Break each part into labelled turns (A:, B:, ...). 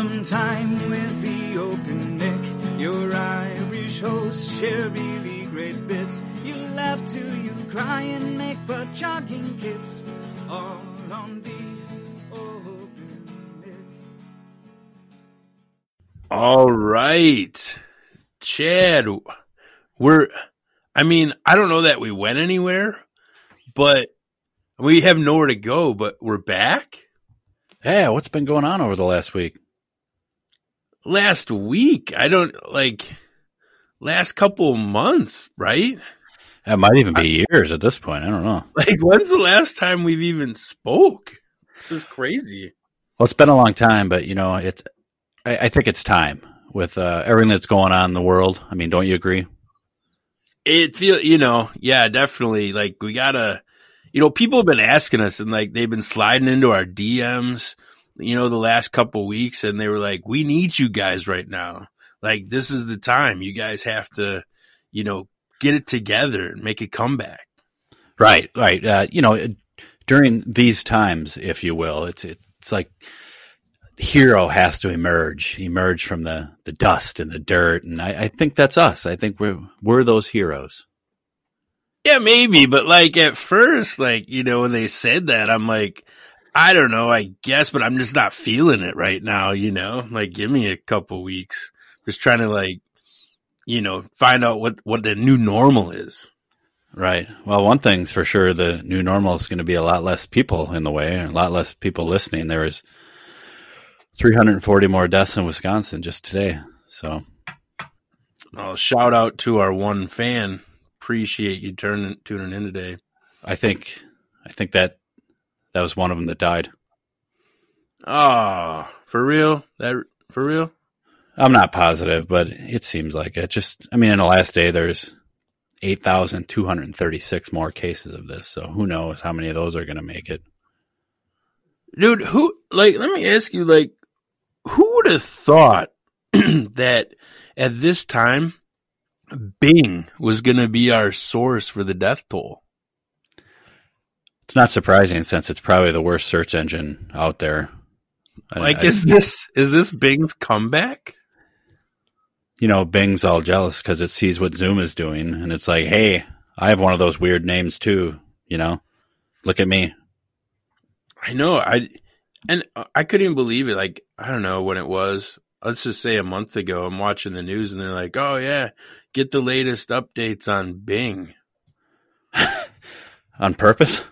A: some time with the open Mic. Your Irish host share really great bits. You laugh till you cry and make but jogging kits. All on the open Mic.
B: All right. Chad, we're, I mean, I don't know that we went anywhere, but we have nowhere to go, but we're back
C: Yeah, what's been going on over the last week?
B: Last week. I don't like last couple months, right?
C: It might even be years at this point. I don't know.
B: Like, when's the last time we've even spoke? This is crazy.
C: Well, it's been a long time, but you know, it's. I, I think it's time with uh, everything that's going on in the world. I mean, don't you agree?
B: It feel, you know, yeah, definitely. Like, we gotta, you know, people have been asking us and like they've been sliding into our DMs, you know, the last couple weeks and they were like, we need you guys right now. Like, this is the time. You guys have to, you know, get it together and make a comeback.
C: Right, right. Uh, you know, during these times, if you will, it's it's like hero has to emerge, emerge from the, the dust and the dirt, and I, I think that's us. I think we're we're those heroes.
B: Yeah, maybe, but like at first, like, you know, when they said that, I'm like, I don't know, I guess, but I'm just not feeling it right now, you know? Like, give me a couple weeks. Just trying to like, you know, find out what, what the new normal is.
C: Right. Well, one thing's for sure: the new normal is going to be a lot less people in the way, a lot less people listening. There was 340 more deaths in Wisconsin just today. So,
B: I'll shout out to our one fan. Appreciate you turning, tuning in today.
C: I think, I think that that was one of them that died.
B: Oh, for real? That, for real?
C: I'm not positive, but it seems like it. Just, I mean, in the last day, there's 8,236 more cases of this. So who knows how many of those are going to make it?
B: Dude, who, like, let me ask you, like, who would have thought that at this time, Bing was going to be our source for the death toll?
C: It's not surprising since it's probably the worst search engine out there.
B: Like,
C: I-
B: is this, is this Bing's comeback?
C: you know, Bing's all jealous because it sees what Zoom is doing, and it's like, hey, I have one of those weird names too. You know, look at me.
B: I know. I, and I couldn't even believe it. Like, I don't know when it was. Let's just say a month ago, I'm watching the news and they're like, oh, yeah, get the latest updates on Bing.
C: On purpose?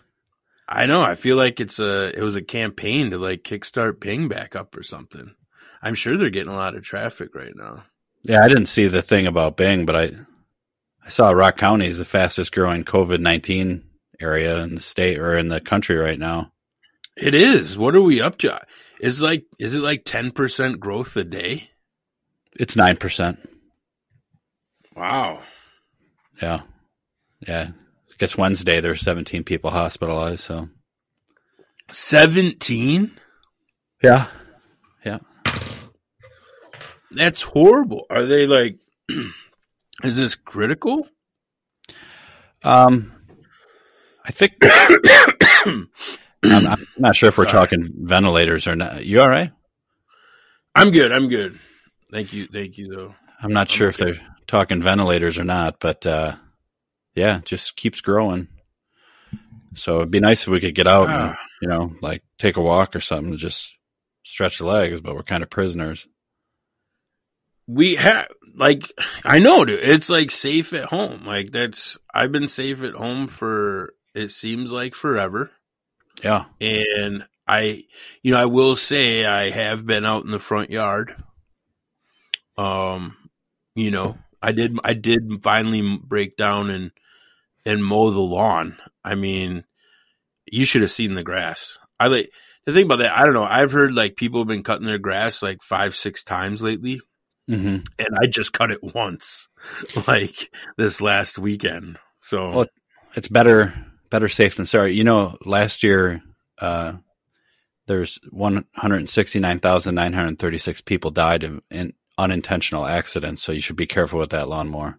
B: I know. I feel like it's a it was a campaign to like kickstart Bing back up or something. I'm sure they're getting a lot of traffic right now.
C: Yeah, I didn't see the thing about Bing, but I I saw Rock County is the fastest growing COVID nineteen area in the state or in the country right now.
B: It is. What are we up to? Is like is it like 10% growth a day?
C: It's nine percent.
B: Wow.
C: Yeah, yeah. I guess Wednesday there's seventeen people hospitalized. So
B: 17?
C: yeah, yeah.
B: That's horrible. Are they like is this critical?
C: Um, I think I'm, I'm not sure if we're
B: Sorry.
C: talking ventilators or not. You all right?
B: I'm good. I'm good. Thank you. Thank you though.
C: I'm not
B: I'm
C: sure if they're talking ventilators or not, but uh, yeah, just keeps growing. So it'd be nice if we could get out and
B: Ah.
C: you know, like take a walk or something to just stretch the legs. But we're kind of prisoners.
B: We have like I know dude, it's like safe at home. Like that's I've been safe at home for it seems like forever.
C: Yeah,
B: and I, you know, I will say I have been out in the front yard. Um, you know, I did, I did finally break down and and mow the lawn. I mean, you should have seen the grass. I like the thing about that. I don't know. I've heard like people have been cutting their grass like five, six times lately,
C: hmm
B: and I just cut it once, like this last weekend. So
C: Well, it's better better safe than sorry. You know, last year uh, there's 169,936 people died in, in unintentional accidents. So you should be careful with that lawnmower.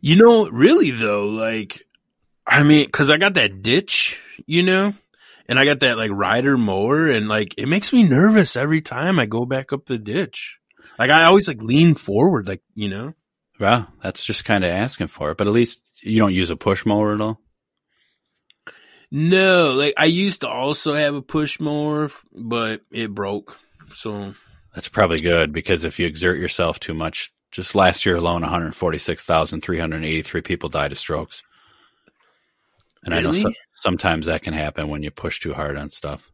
B: You know, really though, like, I mean, cause I got that ditch, you know, and I got that like rider mower, and like it makes me nervous every time I go back up the ditch. Like I always like lean forward, like you know.
C: Well, that's just kind of asking for it, but at least you don't use a push mower at all.
B: No, like I used to also have a push mower, but it broke. So
C: That's probably good because if you exert yourself too much, just last year alone, 146,383 people died of strokes. And I know so, sometimes that can happen when you push too hard on stuff.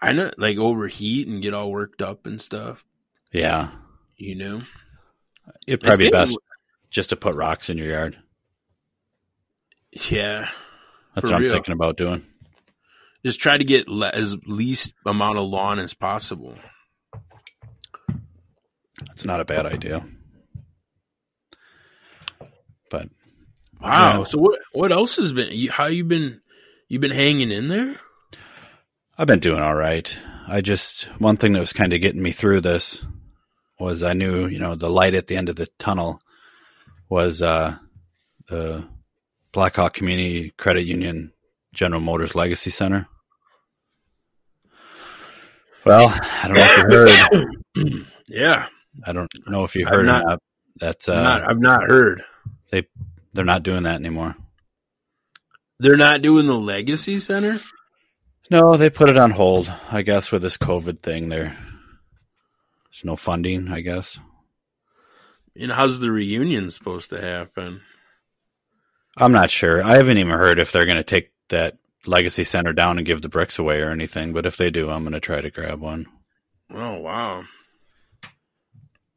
B: I know, like overheat and get all worked up and stuff.
C: Yeah,
B: You know,
C: it'd probably be best just to put rocks in your yard.
B: Yeah,
C: That's what I'm thinking about doing.
B: Just try to get le- as least amount of lawn as possible.
C: It's not a bad idea. But
B: Wow.
C: Yeah.
B: So what what else has been? How you been? You been hanging in there?
C: I've been doing all right. I just one thing that was kind of getting me through this was I knew, you know, the light at the end of the tunnel was uh the Blackhawk Community Credit Union General Motors Legacy Center. Well, I don't know if you heard.
B: Yeah,
C: I don't know if you heard
B: not-
C: or not. That
B: I'm
C: uh,
B: not, I've not heard.
C: they're not doing that anymore.
B: They're not doing the legacy center.
C: No, they put it on hold. I guess with this COVID thing, there there's no funding. I guess.
B: And how's the reunion supposed to happen?
C: I'm not sure. I haven't even heard if they're going to take that legacy center down and give the bricks away or anything. But if they do, I'm going to try to grab one.
B: Oh wow.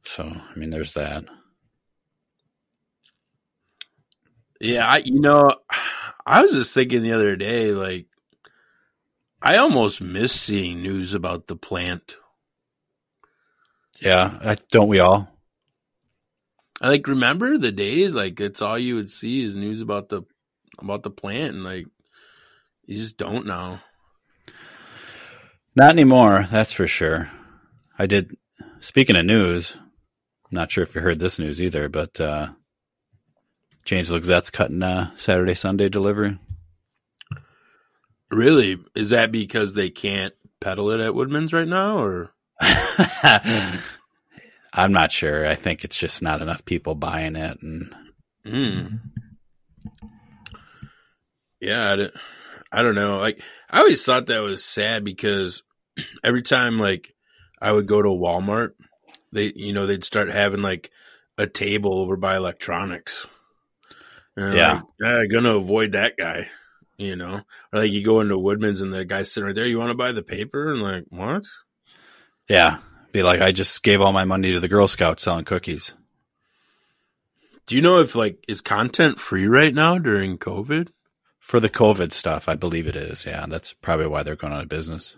C: So, I mean, there's that.
B: Yeah, I you know, I was just thinking the other day, like, I almost miss seeing news about the plant.
C: Yeah, I, don't we all?
B: I like remember the days, like it's all you would see is news about the about the plant, and like you just don't know.
C: Not anymore. That's for sure. I did. Speaking of news, I'm not sure if you heard this news either, but uh, Janesville Gazette's cutting uh, Saturday Sunday delivery.
B: Really, is that because they can't pedal it at Woodman's right now, or
C: I'm not sure. I think it's just not enough people buying it, and
B: Mm. Yeah, I don't, know. Like, I always thought that was sad because every time, like, I would go to Walmart, they, you know, they'd start having like a table over by electronics. And I'm
C: Yeah.
B: like, "Ah, gonna avoid that guy, you know. Or like you go into Woodman's and the guy's sitting right there. You want to buy the paper? And like, what?
C: yeah, be like, I just gave all my money to the Girl Scouts selling cookies.
B: Do you know if like is content free right now during COVID?
C: For the COVID stuff, I believe it is. Yeah, that's probably why they're going out of business.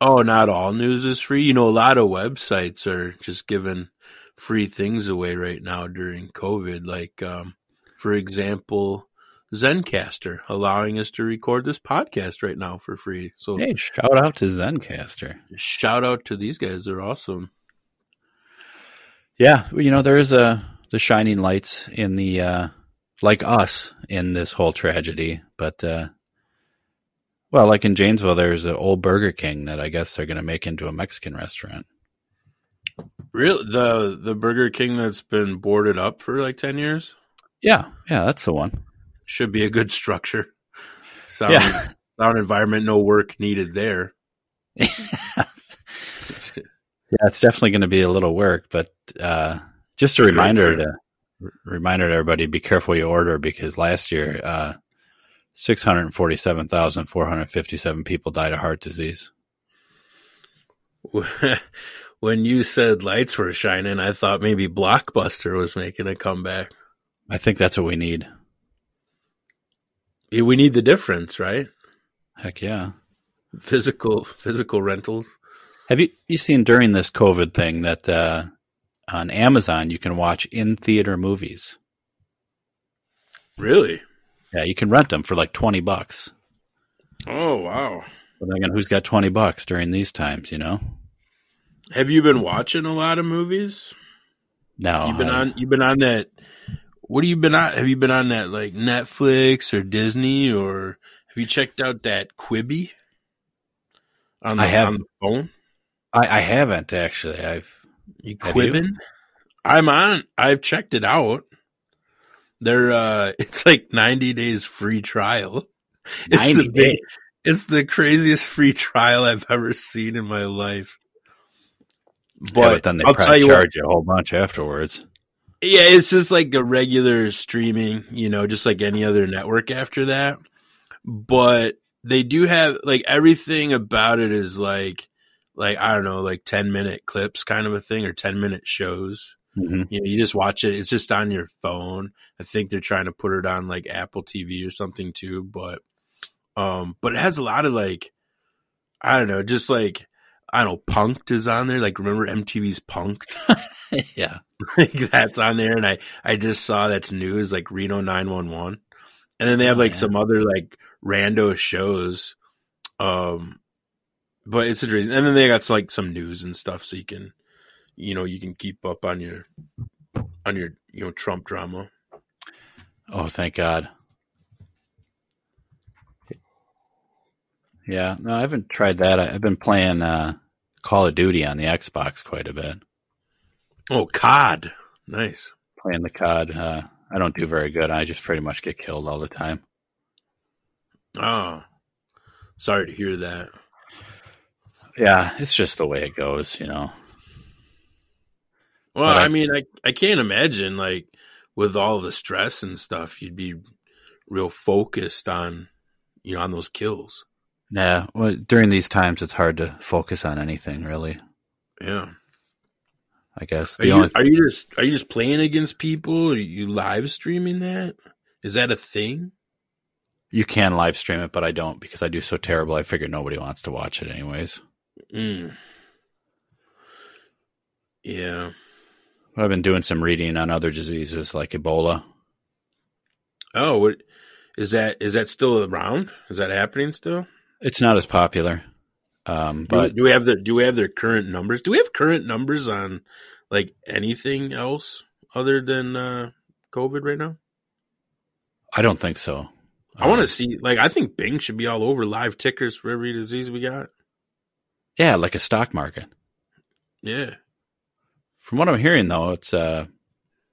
B: Oh, not all news is free. You know, a lot of websites are just giving free things away right now during COVID. Like, um, for example, Zencastr allowing us to record this podcast right now for free. So
C: Hey, shout out to Zencastr.
B: shout out to these guys. They're awesome.
C: Yeah, you know there is a the shining lights in the uh, like us in this whole tragedy, but uh, well, like in Janesville, there's an old Burger King that I guess they're going to make into a Mexican restaurant.
B: Real the the Burger King that's been boarded up for like ten years
C: Yeah, yeah, that's the one.
B: should be a good structure. Sound
C: Yeah.
B: sound environment, no work needed there.
C: yeah, it's definitely going to be a little work, but uh, just a reminder to reminder to everybody: be careful you order because last year, uh, six hundred forty-seven thousand four hundred fifty-seven people died of heart disease.
B: when you said lights were shining, I thought maybe Blockbuster was making a comeback.
C: I think that's what we need.
B: Yeah, We need the difference, right?
C: Heck yeah.
B: Physical physical rentals.
C: Have you you seen during this COVID thing that uh, on Amazon you can watch in theater movies?
B: Really?
C: Yeah, you can rent them for like twenty bucks.
B: Oh wow.
C: But again, who's got twenty bucks during these times? You know,
B: Have you been watching a lot of movies?
C: no,
B: You've been
C: I-
B: on you've been on that what have you been on have you been on that like Netflix or Disney or Have you checked out that Quibi? On
C: I have.
B: on the phone.
C: I, I haven't actually. I've
B: You
C: Have you?
B: I'm on. I've checked it out. They're uh it's like 90 days free trial. It's
C: 90
B: the big-
C: days.
B: It's the craziest free trial I've ever seen in my life. But,
C: yeah, but then they
B: I'll
C: probably
B: you what,
C: charge you a whole bunch afterwards.
B: yeah, it's just like a regular streaming, you know, just like any other network after that. But they do have like everything about it is like like I don't know, like 10 minute clips kind of a thing or 10 minute shows.
C: hmm
B: You know, you just watch it. It's just on your phone. I think they're trying to put it on like Apple TV or something too, but um but it has a lot of like I don't know, just like I don't know, Punked is on there. Like remember MTV's Punked?
C: yeah.
B: like that's on there and I I just saw that's new is like Reno 911. And then they have
C: Oh,
B: like
C: yeah.
B: some other like rando shows. Um but it's interesting. And then they got like some news and stuff so you can you know, you can keep up on your on your you know Trump drama.
C: Oh, thank God. Yeah, no, I haven't tried that. I- I've been playing uh, Call of Duty on the Xbox quite a bit.
B: Oh, COD. Nice.
C: Playing the COD. Uh, I don't do very good. I just pretty much get killed all the time.
B: Oh. Sorry to hear that.
C: Yeah, it's just the way it goes, you know.
B: Well,
C: I-
B: I, mean, I I can't imagine like with all the stress and stuff, you'd be real focused on you know on those kills.
C: Yeah, well, during these times, it's hard to focus on anything, really.
B: Yeah.
C: I guess
B: Are you, are you just are you just playing against people? Are you live streaming that? Is that a thing?
C: you can live stream it, but I don't because I do so terrible. I figure nobody wants to watch it anyways.
B: Mm. Yeah.
C: I've been doing some reading on other diseases like Ebola.
B: Oh, what is that? Is that still around? Is that happening still?
C: It's not as popular, um, but
B: do we have the do we have their current numbers? Do we have current numbers on like anything else other than uh COVID right now?
C: I don't think so.
B: I want
C: Um,
B: to see like I think Bing should be all over live tickers for every disease we got.
C: Yeah, like a stock market.
B: Yeah.
C: From what I'm hearing, though, it's uh,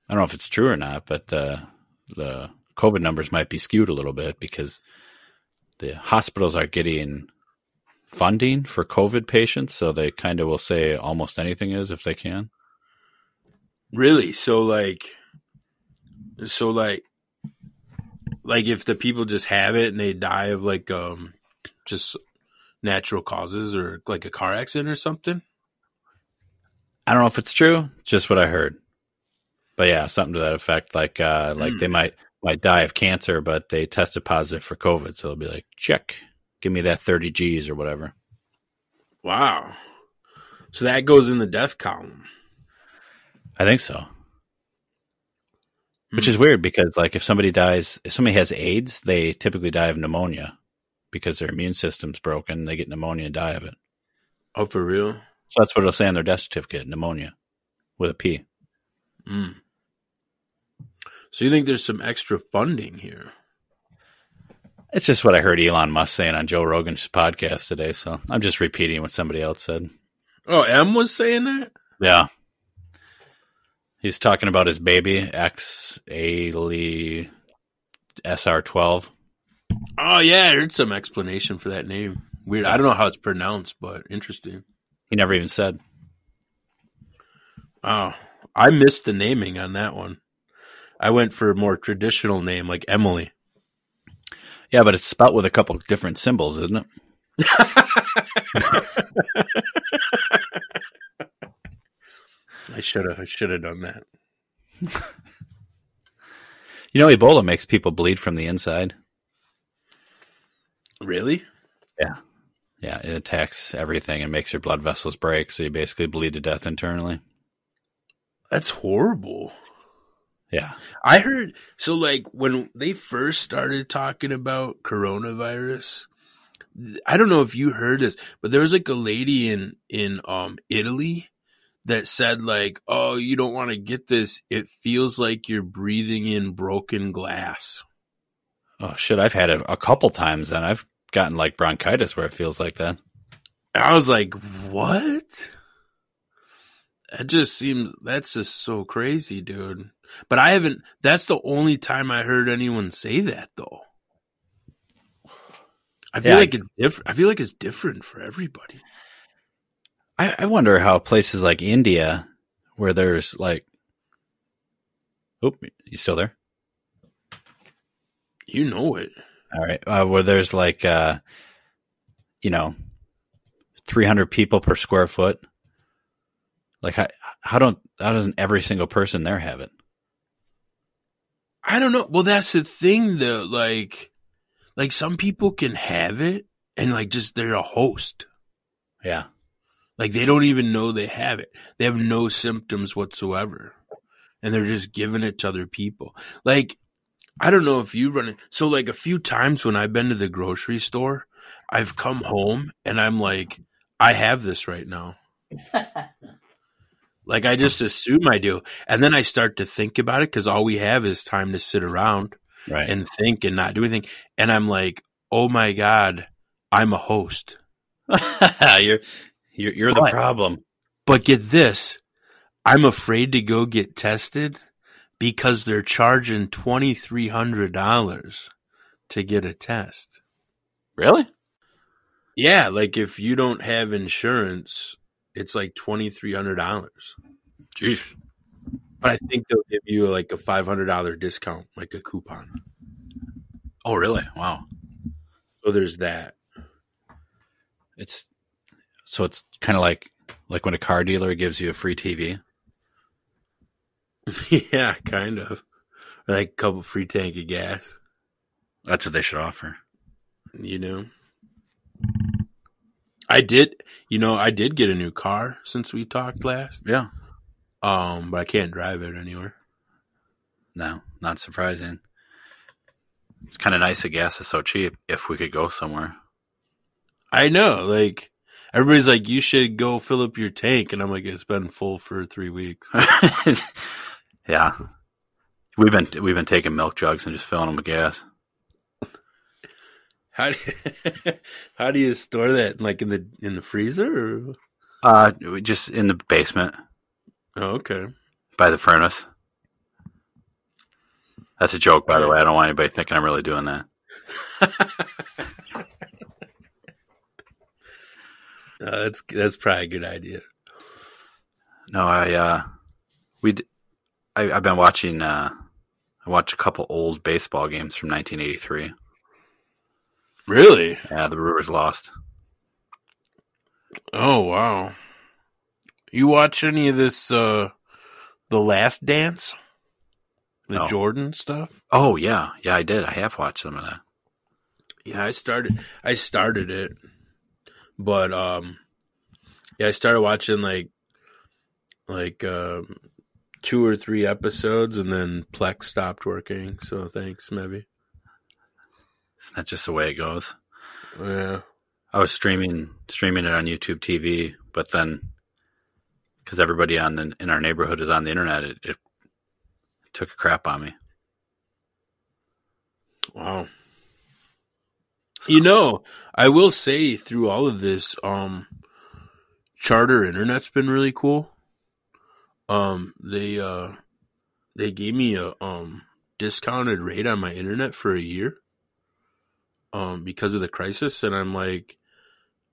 C: I don't know if it's true or not, but uh, the COVID numbers might be skewed a little bit because the hospitals are getting funding for COVID patients, so they kind of will say almost anything is if they can.
B: Really? So like so like like if the people just have it and they die of like um just natural causes or like a car accident or something?
C: I don't know if it's true, just what I heard. But yeah, something to that effect. Like uh, like
B: Hmm.
C: they might might die of cancer, but they tested positive for COVID, so they'll be like, check, give me that thirty G's or whatever.
B: Wow. So that goes in the death column.
C: I think so. Which
B: Hmm.
C: is weird because like if somebody dies, if somebody has AIDS, they typically die of pneumonia because their immune system's broken. They get pneumonia and die of it.
B: Oh, for real?
C: So that's what it'll say on their death certificate: pneumonia with a P.
B: Mm. So you think there's some extra funding here?
C: It's just what I heard Elon Musk saying on Joe Rogan's podcast today. So I'm just repeating what somebody else said.
B: Oh, M was saying that?
C: Yeah. He's talking about his baby, X A SR12.
B: Oh yeah, I heard some explanation for that name. Weird. I don't know how it's pronounced, but interesting.
C: He never even said.
B: Oh, I missed the naming on that one. I went for a more traditional name like Emily.
C: Yeah, but it's spelt with a couple different symbols, isn't it?
B: I should have. I should have done that.
C: You know, Ebola makes people bleed from the inside.
B: Really?
C: Yeah, Yeah, it attacks everything and makes your blood vessels break, so you basically bleed to death internally.
B: That's horrible.
C: Yeah.
B: I heard so like when they first started talking about coronavirus, I don't know if you heard this, but there was like a lady in in um Italy that said like, "Oh, you don't want to get this. It feels like you're breathing in broken glass."
C: Oh shit! I've had it a couple times, and I've gotten like bronchitis where it feels like that.
B: I was like, what? That just seems, that's just so crazy, dude. But I haven't, that's the only time I heard anyone say that though. I feel
C: Yeah,
B: like it's different. I feel like it's different for everybody.
C: I, I wonder how places like India, where there's like, oh, you still there?
B: You know it.
C: All right, uh, where there's like, uh, you know, 300 people per square foot. Like, how, how don't how doesn't every single person there have it?
B: I don't know. Well, that's the thing though. Like, like some people can have it and like just they're a host.
C: Yeah,
B: Like they don't even know they have it. They have no symptoms whatsoever. And they're just giving it to other people. Like, I don't know if you run it. So like a few times when I've been to the grocery store, I've come home and I'm like, I have this right now. like I just assume I do. And then I start to think about it because all we have is time to sit around
C: right.
B: and think and not do anything. And I'm like, oh my God, I'm a host.
C: you're you're, you're the
B: But-
C: problem.
B: But get this, I'm afraid to go get tested because they're charging twenty three hundred dollars to get a test.
C: Really?
B: Yeah, like if you don't have insurance, it's like twenty three hundred dollars.
C: Jeez.
B: But I think they'll give you like a five hundred dollar discount, like a coupon.
C: Oh, really? Wow.
B: So there's that.
C: It's so it's kind of like like when a car dealer gives you a free TV.
B: yeah, kind of. Or like a couple free tank of gas,
C: That's what they should offer.
B: you know. I did, you know, I did get a new car since we talked last.
C: Yeah.
B: Um, but I can't drive it anywhere.
C: No, not surprising. It's kind of nice that gas is so cheap. If we could go somewhere,
B: I know, like everybody's like, you should go fill up your tank, and I'm like, it's been full for three weeks.
C: yeah, we've been we've been taking milk jugs and just filling them with gas.
B: How do you, how do you store that? Like in the in the freezer? Or?
C: Uh, just in the basement
B: Oh, okay.
C: by the furnace. That's a joke, by the way. I don't want anybody thinking I'm really doing that.
B: Uh, that's that's probably a good idea.
C: No, I uh, we I, I've been watching. Uh, I watched a couple old baseball games from 1983.
B: Really?
C: Yeah, the Brewers lost.
B: Oh wow. You watch any of this uh The Last Dance? The
C: No.
B: Jordan stuff?
C: Oh yeah, yeah, I did. I have watched some of that.
B: Yeah, I started I started it. But um yeah, I started watching like like um two or three episodes and then Plex stopped working, so thanks maybe.
C: Isn't that just the way it goes?
B: Yeah.
C: I was streaming streaming it on YouTube TV, but then because everybody on the in our neighborhood is on the internet, it, it took a crap on me.
B: Wow. You know, I will say through all of this, um, charter internet's been really cool. Um, they, uh, they gave me a, um, discounted rate on my internet for a year. Um, because of the crisis. And I'm like,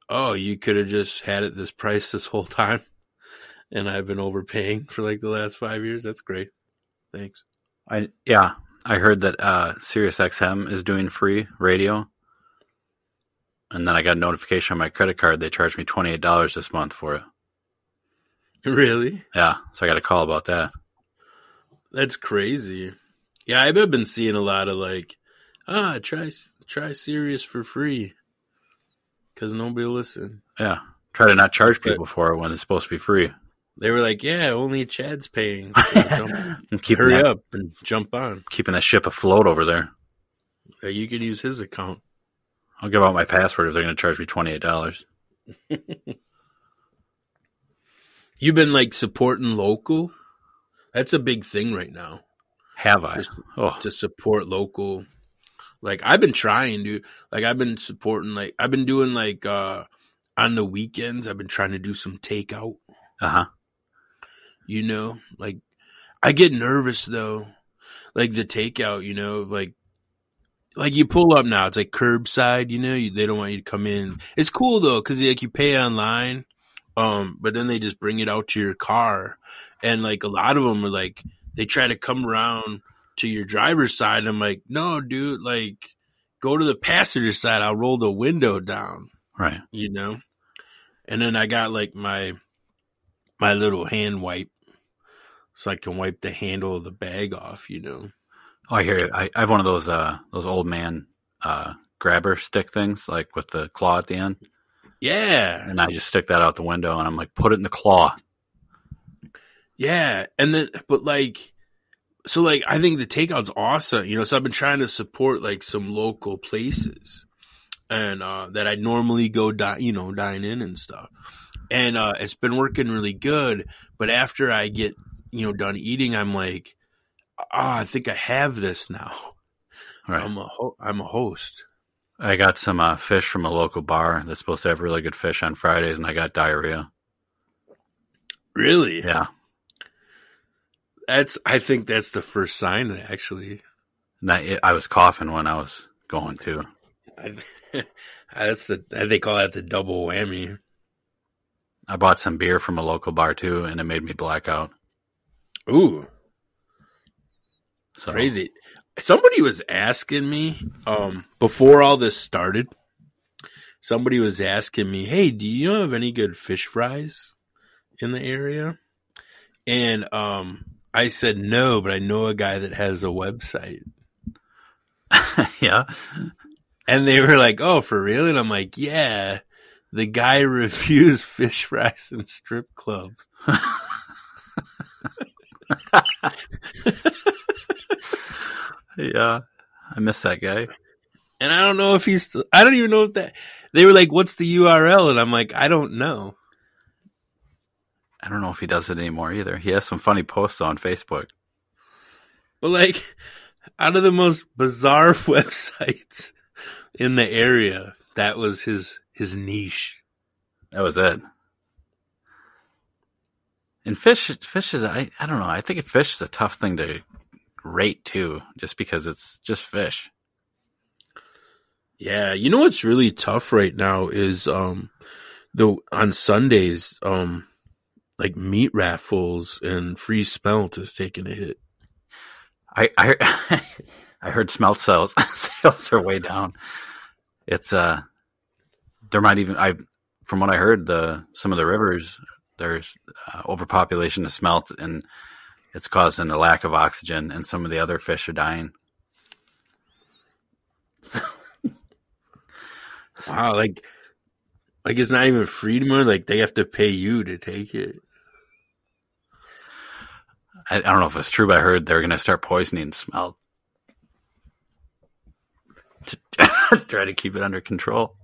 B: oh, you could have just had it this price this whole time. And I've been overpaying for like the last five years. That's great. Thanks.
C: I yeah, I heard that uh, SiriusXM is doing free radio, and then I got a notification on my credit card. They charged me twenty eight dollars this month for it.
B: Really?
C: Yeah, so I got a call about that.
B: That's crazy. Yeah, I've been seeing a lot of like, ah, try try Sirius for free, because nobody will listen.
C: Yeah, try to not charge people for it when it's supposed to be free.
B: They were like, yeah, only Chad's paying. So jump- hurry
C: that,
B: up and jump on.
C: keeping that ship afloat over there.
B: Uh, You could use his account.
C: I'll give out my password if they're going to charge me twenty eight dollars.
B: You've been like supporting local. That's a big thing right now
C: Have I?
B: Just-
C: Oh,
B: to support local. Like I've been trying, to Like I've been supporting. Like I've been doing like uh on the weekends. I've been trying to do some takeout.
C: Uh huh.
B: You know, like I get nervous though. Like the takeout, you know, like like you pull up now, it's like curbside. You know, you, they don't want you to come in. It's cool though because like you pay online, um, but then they just bring it out to your car, and like a lot of them are like they try to come around to your driver's side. I'm like, no, dude, like go to the passenger side. I'll roll the window down.
C: Right.
B: You know, and then I got like my my little hand wipe, so I can wipe the handle of the bag off. You know.
C: Oh, I hear you. I, I have one of those uh those old man uh grabber stick things, like with the claw at the end,
B: Yeah,
C: and I just stick that out the window, and I'm like, put it in the claw.
B: Yeah, and then but like so like I think the takeout's awesome, you know. So I've been trying to support like some local places and uh that I normally go dine, you know, dine in and stuff. And uh it's been working really good, but after I get, you know, done eating, I'm like, "Ah, I think I have this now.
C: Right.
B: I'm a ho- I'm a host.
C: I got some uh, fish from a local bar that's supposed to have really good fish on Fridays, and I got diarrhea.
B: Really?
C: Yeah,
B: That's I think that's the first sign actually.
C: I was coughing when I was going to.
B: I, that's the they call that the double whammy.
C: I bought some beer from a local bar too, and it made me black out.
B: Ooh.
C: So
B: crazy. Somebody was asking me um before all this started. Somebody was asking me, "Hey, do you have any good fish fries in the area?" And um I said no, but I know a guy that has a website.
C: yeah,
B: And they were like, "Oh, for real?" And I'm like, "Yeah." The guy reviews fish fries in strip clubs.
C: yeah, I miss that guy.
B: And I don't know if he's still, I don't even know if that they were like, "What's the URL?" And I'm like, "I don't know."
C: I don't know if he does it anymore either. He has some funny posts on Facebook.
B: But like, out of the most bizarre websites in the area, that was his his niche.
C: That was it. And fish, fish is I, I don't know. I think fish is a tough thing to rate too, just because it's just fish.
B: Yeah, you know what's really tough right now is um the on Sundays um like meat raffles and free smelt is taking a hit.
C: I I, I heard smelt sales sales are way down. It's uh, there might even I from what I heard the some of the rivers there's uh, overpopulation of smelt and it's causing a lack of oxygen and some of the other fish are dying.
B: Wow, like like it's not even free anymore. Like they have to pay you to take it.
C: I, I don't know if it's true, but I heard they're going to start poisoning smelt to try to keep it under control.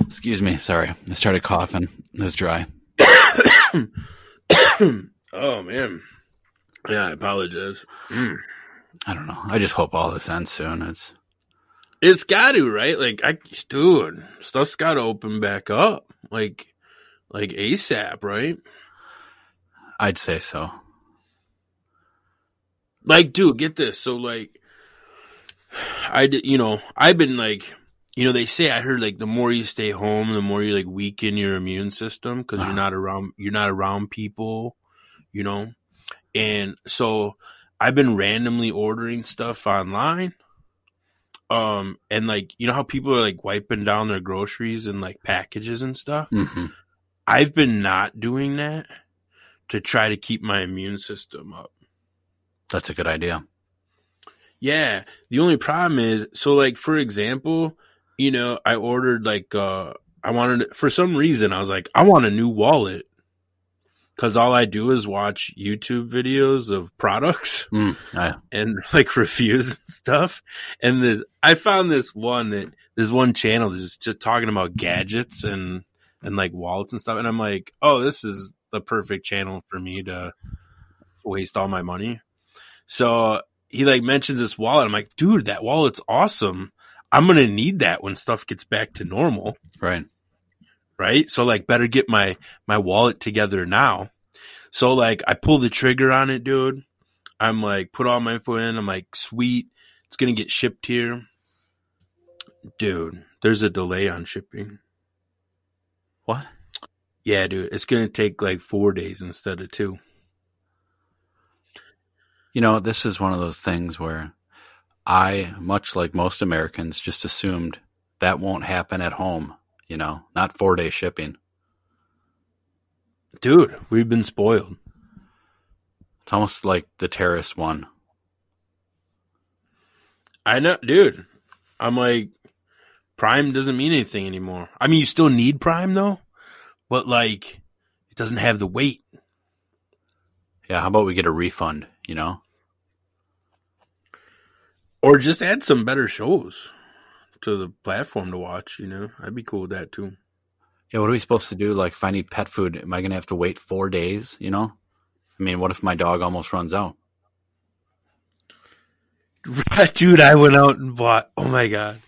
C: Excuse me, sorry. I started coughing. It was dry.
B: Oh man. Yeah, I apologize. Mm.
C: I don't know. I just hope all this ends soon. It's
B: It's got to, right? Like, I, dude, stuff's got to open back up, like, like ASAP, right?
C: I'd say so.
B: Like, dude, get this. So, like, I did, you know, I've been like, you know, they say I heard like the more you stay home, the more you like weaken your immune system because
C: Uh-huh.
B: you're not around, you're not around people, you know, and so I've been randomly ordering stuff online. Um, and like, you know how people are like wiping down their groceries and like packages and stuff?
C: hmm
B: I've been not doing that to try to keep my immune system up.
C: That's a good idea.
B: Yeah. The only problem is, so like, for example, you know, I ordered like, uh, I wanted, for some reason, I was like, I want a new wallet. Cause all I do is watch YouTube videos of products
C: Mm, I,
B: and like reviews and stuff. And this, I found this one that, this one channel that's just talking about gadgets and, and like wallets and stuff. And I'm like, oh, this is the perfect channel for me to waste all my money. So he like mentions this wallet. I'm like, dude, that wallet's awesome. I'm gonna need that when stuff gets back to normal,
C: Right.
B: right? So like, better get my my wallet together now. So like, I pull the trigger on it, dude. I'm like, put all my info in. I'm like, sweet, it's gonna get shipped here, dude. There's a delay on shipping.
C: What?
B: Yeah, dude, it's gonna take like four days instead of two.
C: You know, this is one of those things where I, much like most Americans, just assumed that won't happen at home. You know, not four day shipping.
B: Dude, we've been spoiled.
C: It's almost like the terrorist one.
B: I know, dude. I'm like, Prime doesn't mean anything anymore. I mean, you still need Prime though, but like, it doesn't have the weight.
C: Yeah, how about we get a refund? You know,
B: Or just add some better shows to the platform to watch. You know, I'd be cool with that too.
C: yeah. What are we supposed to do? Like, if I need pet food, am I going to have to wait four days? You know, I mean, what if my dog almost runs out?
B: Dude, I went out and bought. Oh my god!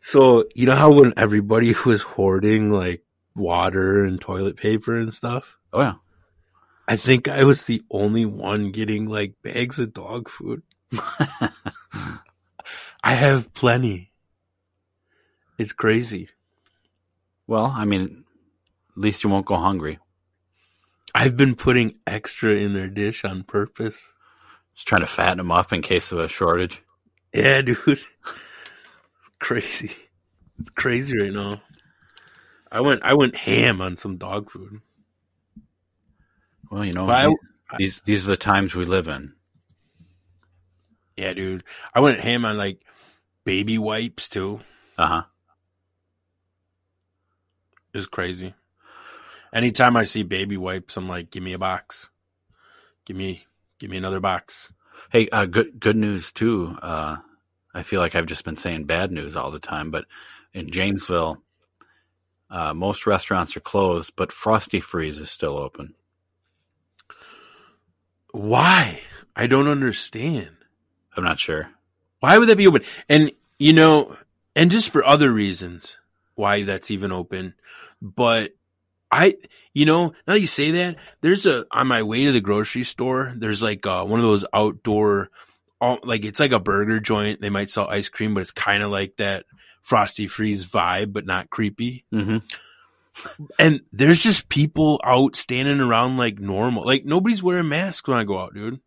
B: So you know how when everybody was hoarding like water and toilet paper and stuff,
C: Oh yeah,
B: I think I was the only one getting like bags of dog food. I have plenty. It's crazy.
C: well, I mean, at least you won't go hungry.
B: I've been putting extra in their dish on purpose.
C: Just trying to fatten them up in case of a shortage.
B: Yeah, dude. It's crazy. It's crazy right now. I went I went ham on some dog food.
C: Well, you know,
B: I-
C: these these are the times we live in.
B: Yeah, dude. I went ham on like baby wipes too.
C: Uh huh.
B: It's crazy. Anytime I see baby wipes, I'm like, give me a box. Give me give me another box.
C: Hey, uh, good good news too. Uh, I feel like I've just been saying bad news all the time, but in Janesville, uh, most restaurants are closed, but Frosty Freeze is still open.
B: Why? I don't understand.
C: I'm not sure.
B: Why would that be open? And you know, and just for other reasons why that's even open. But I, you know, now that you say that, there's a on my way to the grocery store. There's like uh, one of those outdoor, all, like it's like a burger joint. They might sell ice cream, but it's kind of like that frosty freeze vibe, but not creepy.
C: hmm
B: And there's just people out standing around like normal. Like nobody's wearing masks when I go out, dude.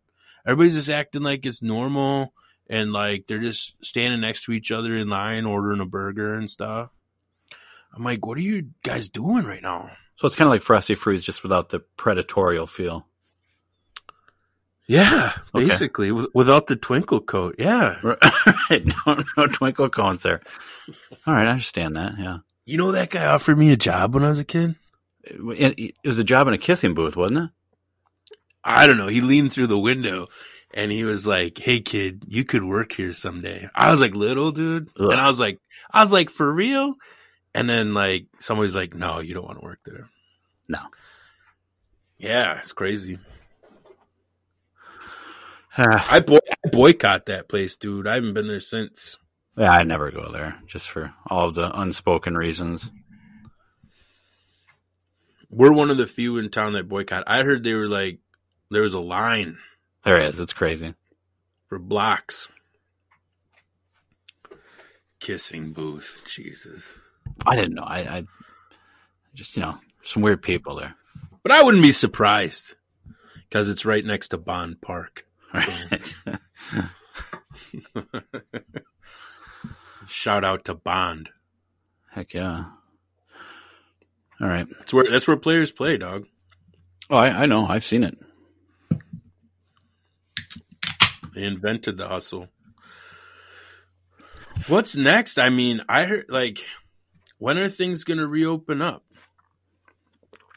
B: Everybody's just acting like it's normal and like they're just standing next to each other in line ordering a burger and stuff. I'm like, what are you guys doing right now?
C: So it's kind of like Frosty Freeze, just without the predatorial feel.
B: Yeah,
C: Okay.
B: basically with, without the twinkle coat. Yeah.
C: right. No, no twinkle cones there. All right, I understand that. Yeah.
B: You know that guy offered me a job when I was a kid?
C: It, it was a job in a kissing booth, wasn't it?
B: I don't know. He leaned through the window and he was like, Hey kid, you could work here someday. I was like little dude.
C: Ugh.
B: And I was like, I was like, for real? And then like somebody's like, no, you don't want to work there.
C: No.
B: Yeah, it's crazy. I, boy- I boycott that place, dude. I haven't been there since.
C: Yeah, I never go there, just for all of the unspoken reasons.
B: We're one of the few in town that boycott. I heard they were like, there was a line
C: There it is. It's crazy.
B: for blocks. Kissing booth. Jesus.
C: I didn't know. I, I just, you know, some weird people there.
B: But I wouldn't be surprised because it's right next to Bond Park.
C: Right.
B: Shout out to Bond.
C: Heck yeah. All right.
B: That's where that's where players play, dog.
C: Oh, I, I know. I've seen it.
B: They invented the hustle. What's next? I mean, I heard like when are things gonna reopen up?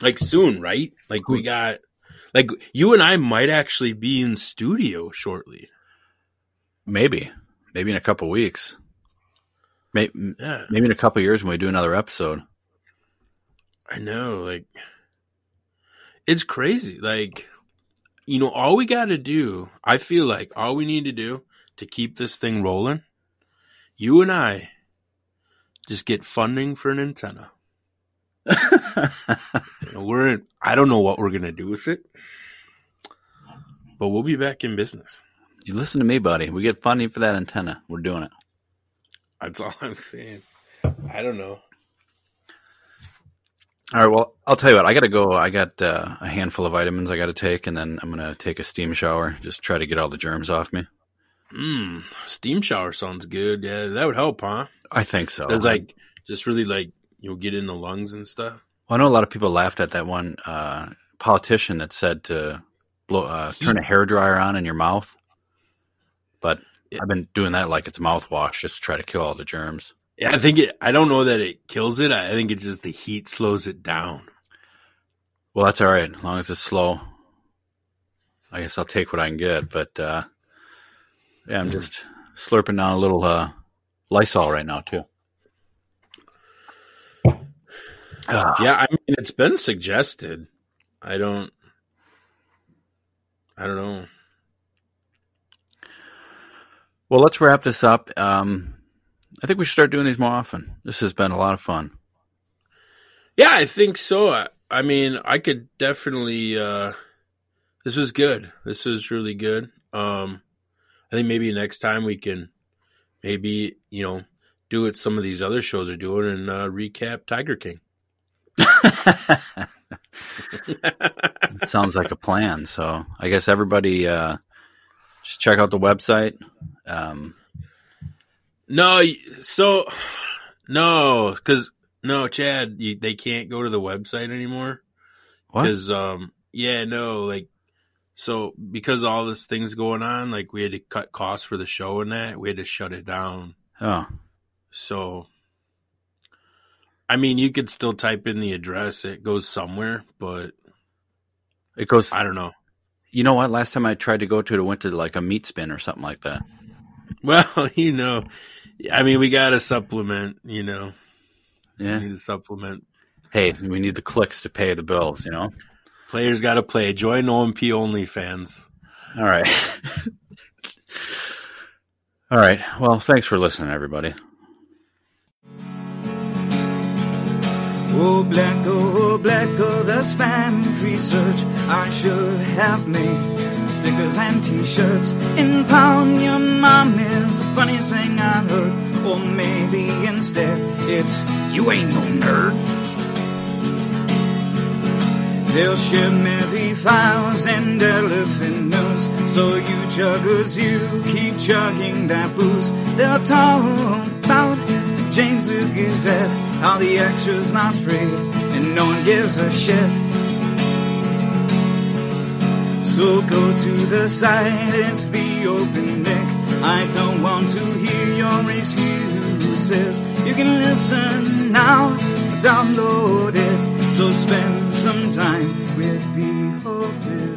B: Like soon, right? Like we got like you and I might actually be in studio shortly.
C: Maybe. Maybe in a couple weeks. Maybe,
B: Yeah.
C: maybe in a couple years when we do another episode.
B: I know, like it's crazy. Like you know, all we got to do, I feel like all we need to do to keep this thing rolling, you and I just get funding for an antenna. You know, we're in, I don't know what we're going to do with it, but we'll be back in business.
C: You listen to me, buddy. We get funding for that antenna. We're doing it.
B: That's all I'm saying. I don't know.
C: All right. Well, I'll tell you what. I got to go. I got uh, a handful of vitamins I got to take, and then I'm gonna take a steam shower. Just try to get all the germs off me.
B: Mm, steam shower sounds good. Yeah, that would help, huh?
C: I think so.
B: It's like just really like you'll get in the lungs and stuff.
C: Well, I know a lot of people laughed at that one uh, politician that said to blow, uh, turn a hair dryer on in your mouth, but. I've been doing that like it's mouthwash just to try to kill all the germs.
B: Yeah, I think it. I don't know that it kills it. I think it just the heat slows it down.
C: Well, that's all right as long as it's slow. I guess I'll take what I can get, but uh, yeah, I'm just slurping down a little uh, Lysol right now too. Ah,
B: Yeah, I mean it's been suggested. I don't. I don't know.
C: Well, let's wrap this up. Um, I think we should start doing these more often. This has been a lot of fun.
B: Yeah, I think so. I, I mean, I could definitely. uh This was good. This was really good. Um I think maybe next time we can, maybe you know, do what some of these other shows are doing and uh, recap Tiger King.
C: Sounds like a plan. So I guess everybody uh, just check out the website. Um,
B: No, so no, because no, Chad, you, they can't go to the website anymore
C: what?
B: because, um, yeah, no, like, so because all this things going on, like we had to cut costs for the show and that we had to shut it down.
C: Oh,
B: So, I mean, you could still type in the address; it goes somewhere, but
C: it goes.
B: I don't know.
C: You know what? Last time I tried to go to it, it went to like a meat spin or something like that.
B: Well, you know, I mean, we got to supplement. You know,
C: Yeah.
B: we need to supplement.
C: Hey, we need the clicks to pay the bills. You know.
B: Players got to play. Join OMP only fans.
C: All right. All right. Well, thanks for listening, everybody.
A: Oh, black, oh, black, oh, the spam research I should have made. Stickers and t-shirts in pound your mom is the funniest thing I've heard. Or maybe instead it's you ain't no nerd. They'll share merry files and elephant news. So you chuggers, you keep chugging that booze. They'll talk about the Janesville Gazette, how the extras not free, and no one gives a shit. So go to the site, it's the open deck. I don't want to hear your excuses. You can listen now, download it. So spend some time with the open